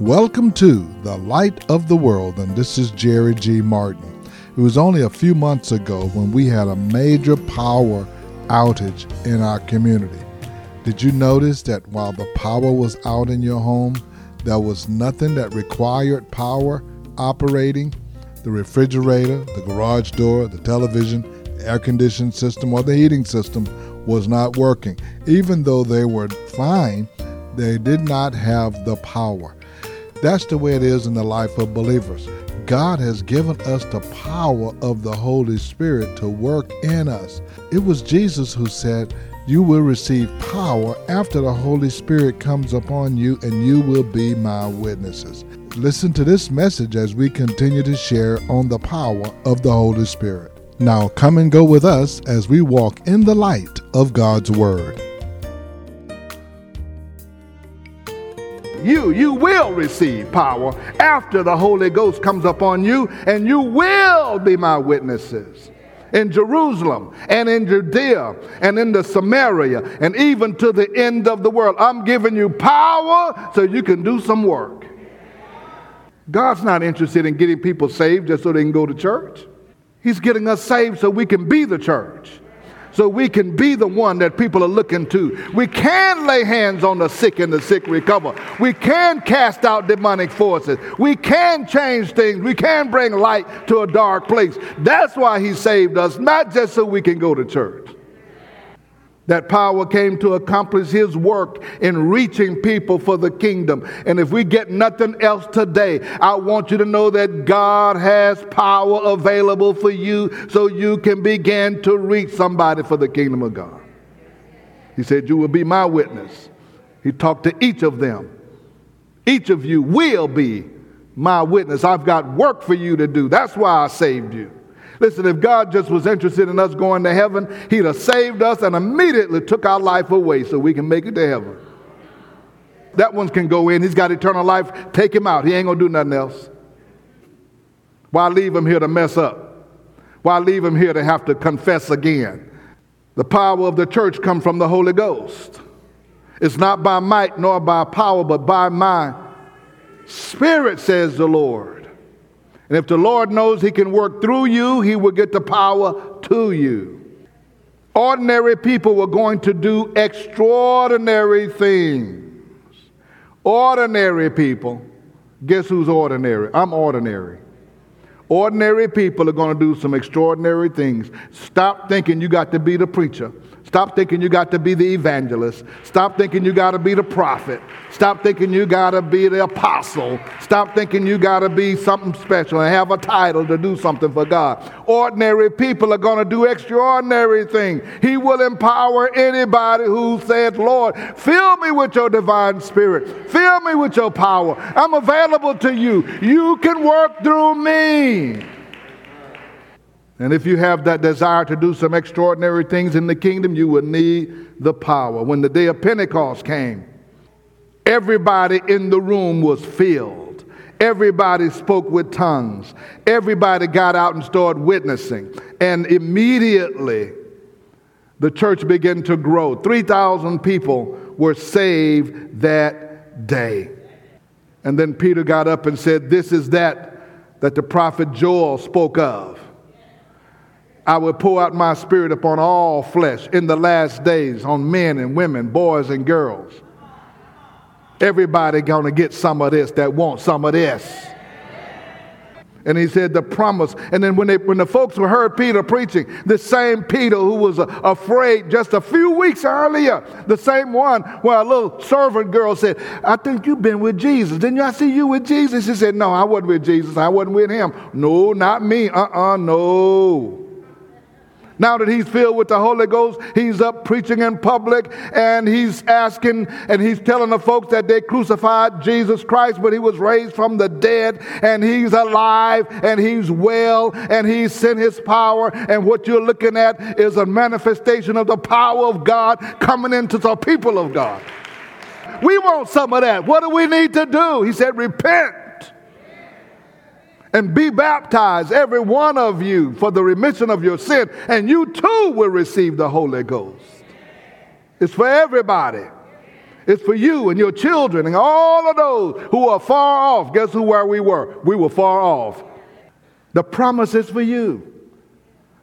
Welcome to the Light of the World, and this is Jerry G. Martin. It was only a few months ago when we had a major power outage in our community. Did you notice that while the power was out in your home, there was nothing that required power operating? The refrigerator, the garage door, the television, the air conditioning system, or the heating system was not working. Even though they were fine, they did not have the power. That's the way it is in the life of believers. God has given us the power of the Holy Spirit to work in us. It was Jesus who said, You will receive power after the Holy Spirit comes upon you, and you will be my witnesses. Listen to this message as we continue to share on the power of the Holy Spirit. Now, come and go with us as we walk in the light of God's Word. You, you will receive power after the Holy Ghost comes upon you, and you will be my witnesses in Jerusalem and in Judea and in the Samaria and even to the end of the world. I'm giving you power so you can do some work. God's not interested in getting people saved just so they can go to church. He's getting us saved so we can be the church so we can be the one that people are looking to. We can lay hands on the sick and the sick recover. We can cast out demonic forces. We can change things. We can bring light to a dark place. That's why he saved us, not just so we can go to church. That power came to accomplish his work in reaching people for the kingdom. And if we get nothing else today, I want you to know that God has power available for you so you can begin to reach somebody for the kingdom of God. He said, You will be my witness. He talked to each of them. Each of you will be my witness. I've got work for you to do. That's why I saved you. Listen, if God just was interested in us going to heaven, He'd have saved us and immediately took our life away so we can make it to heaven. That one can go in. He's got eternal life. Take him out. He ain't going to do nothing else. Why leave him here to mess up? Why leave him here to have to confess again? The power of the church comes from the Holy Ghost. It's not by might nor by power, but by my spirit, says the Lord. And if the Lord knows He can work through you, He will get the power to you. Ordinary people were going to do extraordinary things. Ordinary people. Guess who's ordinary? I'm ordinary. Ordinary people are going to do some extraordinary things. Stop thinking you got to be the preacher. Stop thinking you got to be the evangelist. Stop thinking you got to be the prophet. Stop thinking you got to be the apostle. Stop thinking you got to be something special and have a title to do something for God. Ordinary people are going to do extraordinary things. He will empower anybody who says, Lord, fill me with your divine spirit. Fill me with your power. I'm available to you. You can work through me. And if you have that desire to do some extraordinary things in the kingdom, you will need the power. When the day of Pentecost came, everybody in the room was filled. Everybody spoke with tongues. Everybody got out and started witnessing. And immediately, the church began to grow. 3,000 people were saved that day. And then Peter got up and said, This is that that the prophet Joel spoke of. I will pour out my spirit upon all flesh in the last days, on men and women, boys and girls. Everybody gonna get some of this that wants some of this. And he said the promise. And then when, they, when the folks heard Peter preaching, the same Peter who was uh, afraid just a few weeks earlier, the same one where a little servant girl said, I think you've been with Jesus. Didn't you I see you with Jesus? He said, No, I wasn't with Jesus. I wasn't with him. No, not me. Uh-uh, no. Now that he's filled with the Holy Ghost, he's up preaching in public and he's asking and he's telling the folks that they crucified Jesus Christ, but he was raised from the dead and he's alive and he's well and he's sent his power. And what you're looking at is a manifestation of the power of God coming into the people of God. We want some of that. What do we need to do? He said, repent and be baptized, every one of you, for the remission of your sin, and you too will receive the Holy Ghost. It's for everybody. It's for you and your children and all of those who are far off. Guess who where we were? We were far off. The promise is for you.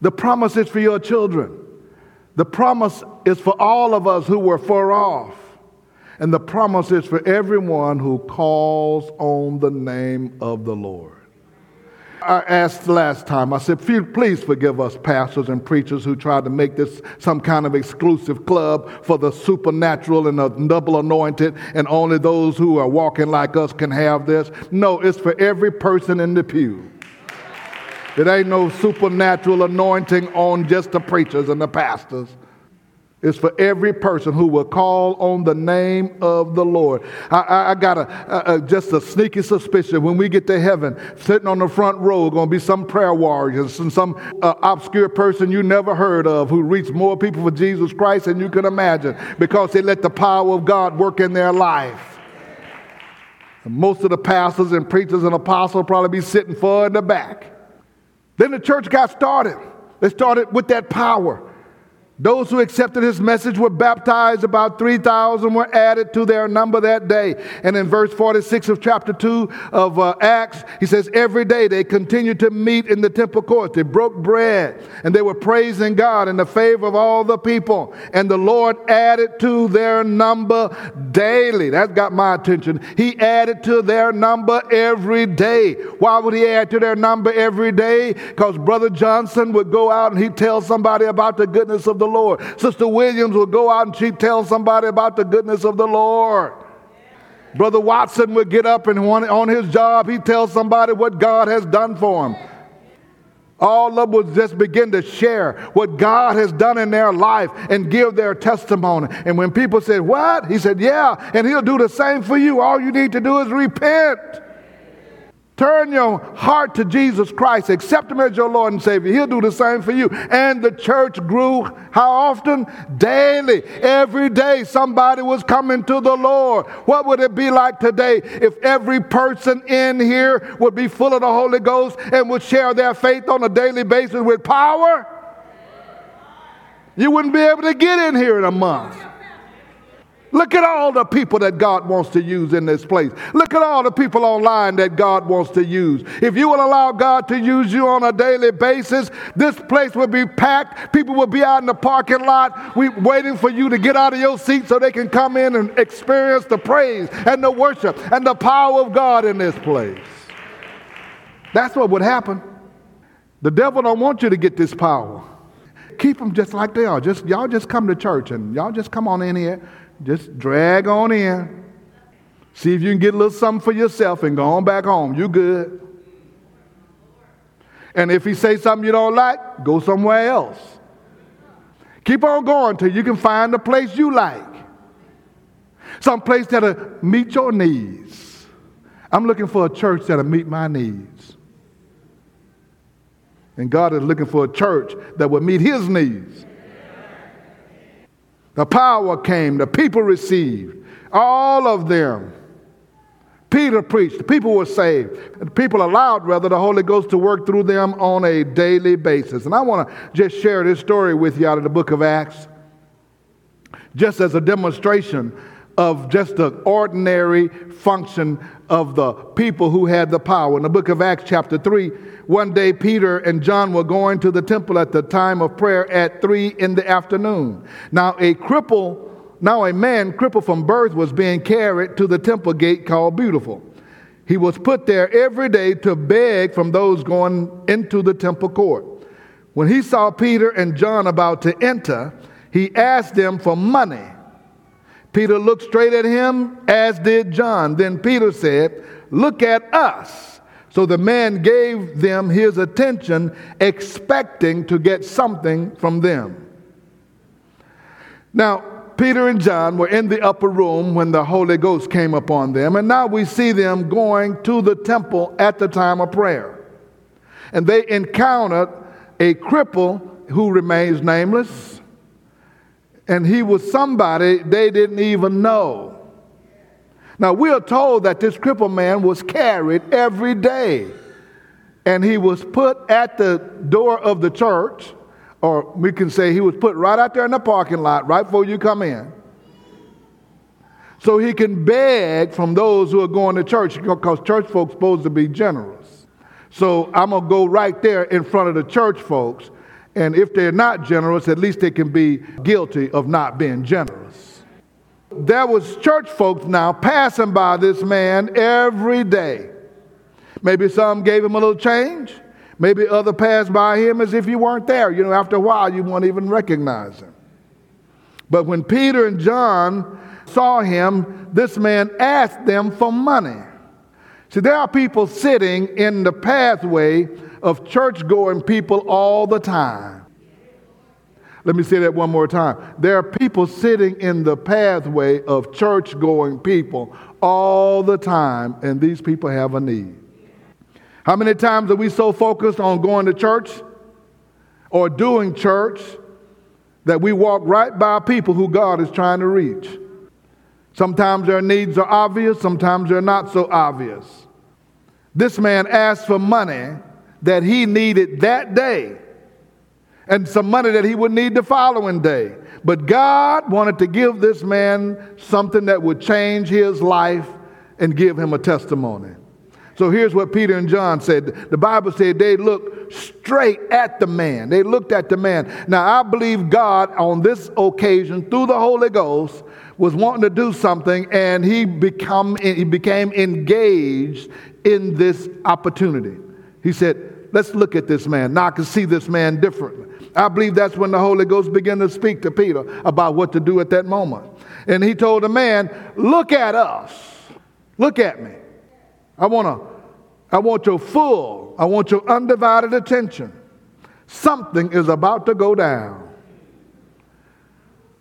The promise is for your children. The promise is for all of us who were far off. And the promise is for everyone who calls on the name of the Lord. I asked last time, I said, please forgive us pastors and preachers who tried to make this some kind of exclusive club for the supernatural and the double anointed, and only those who are walking like us can have this. No, it's for every person in the pew. It ain't no supernatural anointing on just the preachers and the pastors is for every person who will call on the name of the Lord. I, I, I got a, a, just a sneaky suspicion when we get to heaven, sitting on the front row, going to be some prayer warriors and some uh, obscure person you never heard of who reached more people for Jesus Christ than you can imagine because they let the power of God work in their life. And most of the pastors and preachers and apostles probably be sitting far in the back. Then the church got started. They started with that power. Those who accepted his message were baptized. About 3,000 were added to their number that day. And in verse 46 of chapter 2 of uh, Acts, he says, Every day they continued to meet in the temple courts. They broke bread and they were praising God in the favor of all the people. And the Lord added to their number daily. That got my attention. He added to their number every day. Why would he add to their number every day? Because Brother Johnson would go out and he'd tell somebody about the goodness of the the Lord. Sister Williams would go out and she'd tell somebody about the goodness of the Lord. Brother Watson would get up and on his job, he'd tell somebody what God has done for him. All of would just begin to share what God has done in their life and give their testimony. And when people said, What? He said, Yeah, and he'll do the same for you. All you need to do is repent. Turn your heart to Jesus Christ. Accept Him as your Lord and Savior. He'll do the same for you. And the church grew how often? Daily. Every day somebody was coming to the Lord. What would it be like today if every person in here would be full of the Holy Ghost and would share their faith on a daily basis with power? You wouldn't be able to get in here in a month. Look at all the people that God wants to use in this place. Look at all the people online that God wants to use. If you will allow God to use you on a daily basis, this place will be packed. People will be out in the parking lot we, waiting for you to get out of your seat so they can come in and experience the praise and the worship and the power of God in this place. That's what would happen. The devil don't want you to get this power. Keep them just like they are. Just y'all just come to church and y'all just come on in here just drag on in. See if you can get a little something for yourself and go on back home. You good. And if he say something you don't like, go somewhere else. Keep on going till you can find a place you like. Some place that'll meet your needs. I'm looking for a church that'll meet my needs. And God is looking for a church that will meet his needs. The power came, the people received, all of them. Peter preached, the people were saved. The people allowed, rather, the Holy Ghost to work through them on a daily basis. And I want to just share this story with you out of the book of Acts, just as a demonstration of just the ordinary function of the people who had the power. In the book of Acts, chapter 3, one day Peter and John were going to the temple at the time of prayer at 3 in the afternoon. Now, a cripple, now a man crippled from birth was being carried to the temple gate called Beautiful. He was put there every day to beg from those going into the temple court. When he saw Peter and John about to enter, he asked them for money. Peter looked straight at him, as did John. Then Peter said, Look at us. So the man gave them his attention, expecting to get something from them. Now, Peter and John were in the upper room when the Holy Ghost came upon them, and now we see them going to the temple at the time of prayer. And they encountered a cripple who remains nameless and he was somebody they didn't even know. Now, we are told that this crippled man was carried every day, and he was put at the door of the church, or we can say he was put right out there in the parking lot right before you come in. so he can beg from those who are going to church because church folks supposed to be generous. So I'm going to go right there in front of the church folks. And if they're not generous, at least they can be guilty of not being generous. There was church folks now passing by this man every day. Maybe some gave him a little change. Maybe other passed by him as if you weren't there. You know, after a while, you won't even recognize him. But when Peter and John saw him, this man asked them for money. See, there are people sitting in the pathway of church going people all the time. Let me say that one more time. There are people sitting in the pathway of church going people all the time, and these people have a need. How many times are we so focused on going to church or doing church that we walk right by people who God is trying to reach? Sometimes their needs are obvious, sometimes they're not so obvious. This man asked for money that he needed that day and some money that he would need the following day. But God wanted to give this man something that would change his life and give him a testimony. So here's what Peter and John said. The Bible said they looked straight at the man. They looked at the man. Now, I believe God on this occasion, through the Holy Ghost, was wanting to do something and he become he became engaged in this opportunity. He said, "Let's look at this man. Now I can see this man differently." I believe that's when the Holy Ghost began to speak to Peter about what to do at that moment. And he told the man, "Look at us. Look at me. I want to I want your full, I want your undivided attention. Something is about to go down."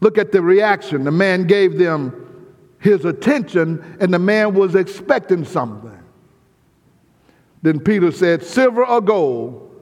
Look at the reaction. The man gave them his attention, and the man was expecting something. Then Peter said, Silver or gold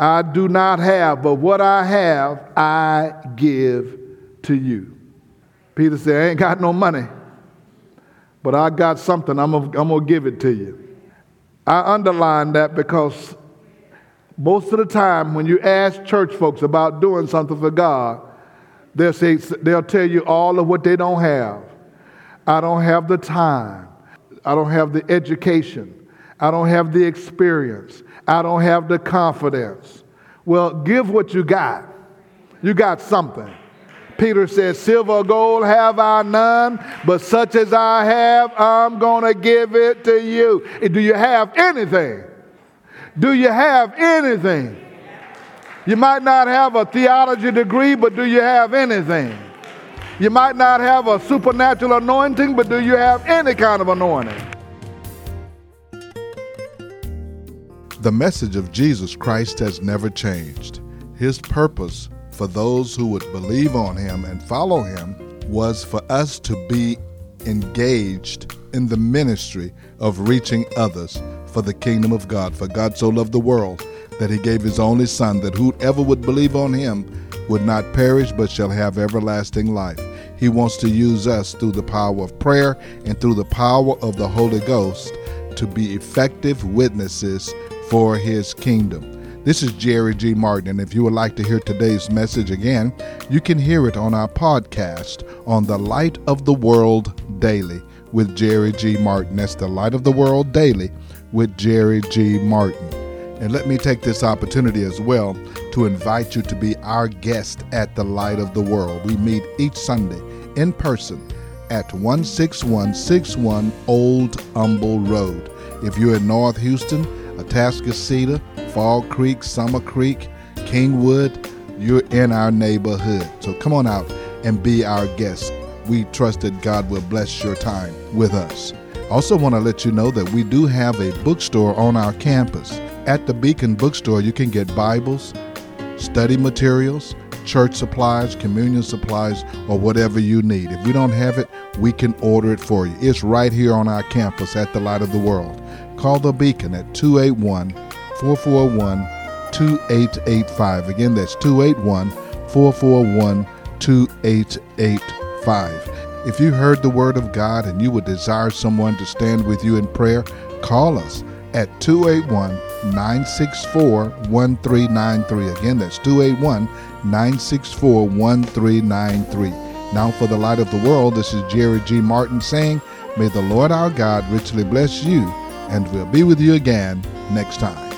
I do not have, but what I have I give to you. Peter said, I ain't got no money, but I got something. I'm going to give it to you. I underline that because most of the time when you ask church folks about doing something for God, They'll, say, they'll tell you all of what they don't have. I don't have the time. I don't have the education. I don't have the experience. I don't have the confidence. Well, give what you got. You got something. Peter says, Silver or gold have I none, but such as I have, I'm going to give it to you. Do you have anything? Do you have anything? You might not have a theology degree, but do you have anything? You might not have a supernatural anointing, but do you have any kind of anointing? The message of Jesus Christ has never changed. His purpose for those who would believe on him and follow him was for us to be engaged in the ministry of reaching others for the kingdom of God. For God so loved the world that he gave his only Son, that whoever would believe on him would not perish but shall have everlasting life. He wants to use us through the power of prayer and through the power of the Holy Ghost to be effective witnesses for his kingdom. This is Jerry G. Martin, and if you would like to hear today's message again, you can hear it on our podcast on the Light of the World Daily with Jerry G. Martin. That's the Light of the World Daily with Jerry G. Martin. And let me take this opportunity as well to invite you to be our guest at the Light of the World. We meet each Sunday in person at 16161 Old Humble Road. If you're in North Houston, Atascocita, Fall Creek, Summer Creek, Kingwood, you're in our neighborhood. So come on out and be our guest. We trust that God will bless your time with us. Also, want to let you know that we do have a bookstore on our campus. At the Beacon Bookstore, you can get Bibles, study materials, church supplies, communion supplies, or whatever you need. If we don't have it, we can order it for you. It's right here on our campus at the Light of the World. Call the Beacon at 281 441 2885. Again, that's 281 441 2885. If you heard the word of God and you would desire someone to stand with you in prayer, call us at 281 964 1393. Again, that's 281 964 1393. Now, for the light of the world, this is Jerry G. Martin saying, May the Lord our God richly bless you, and we'll be with you again next time.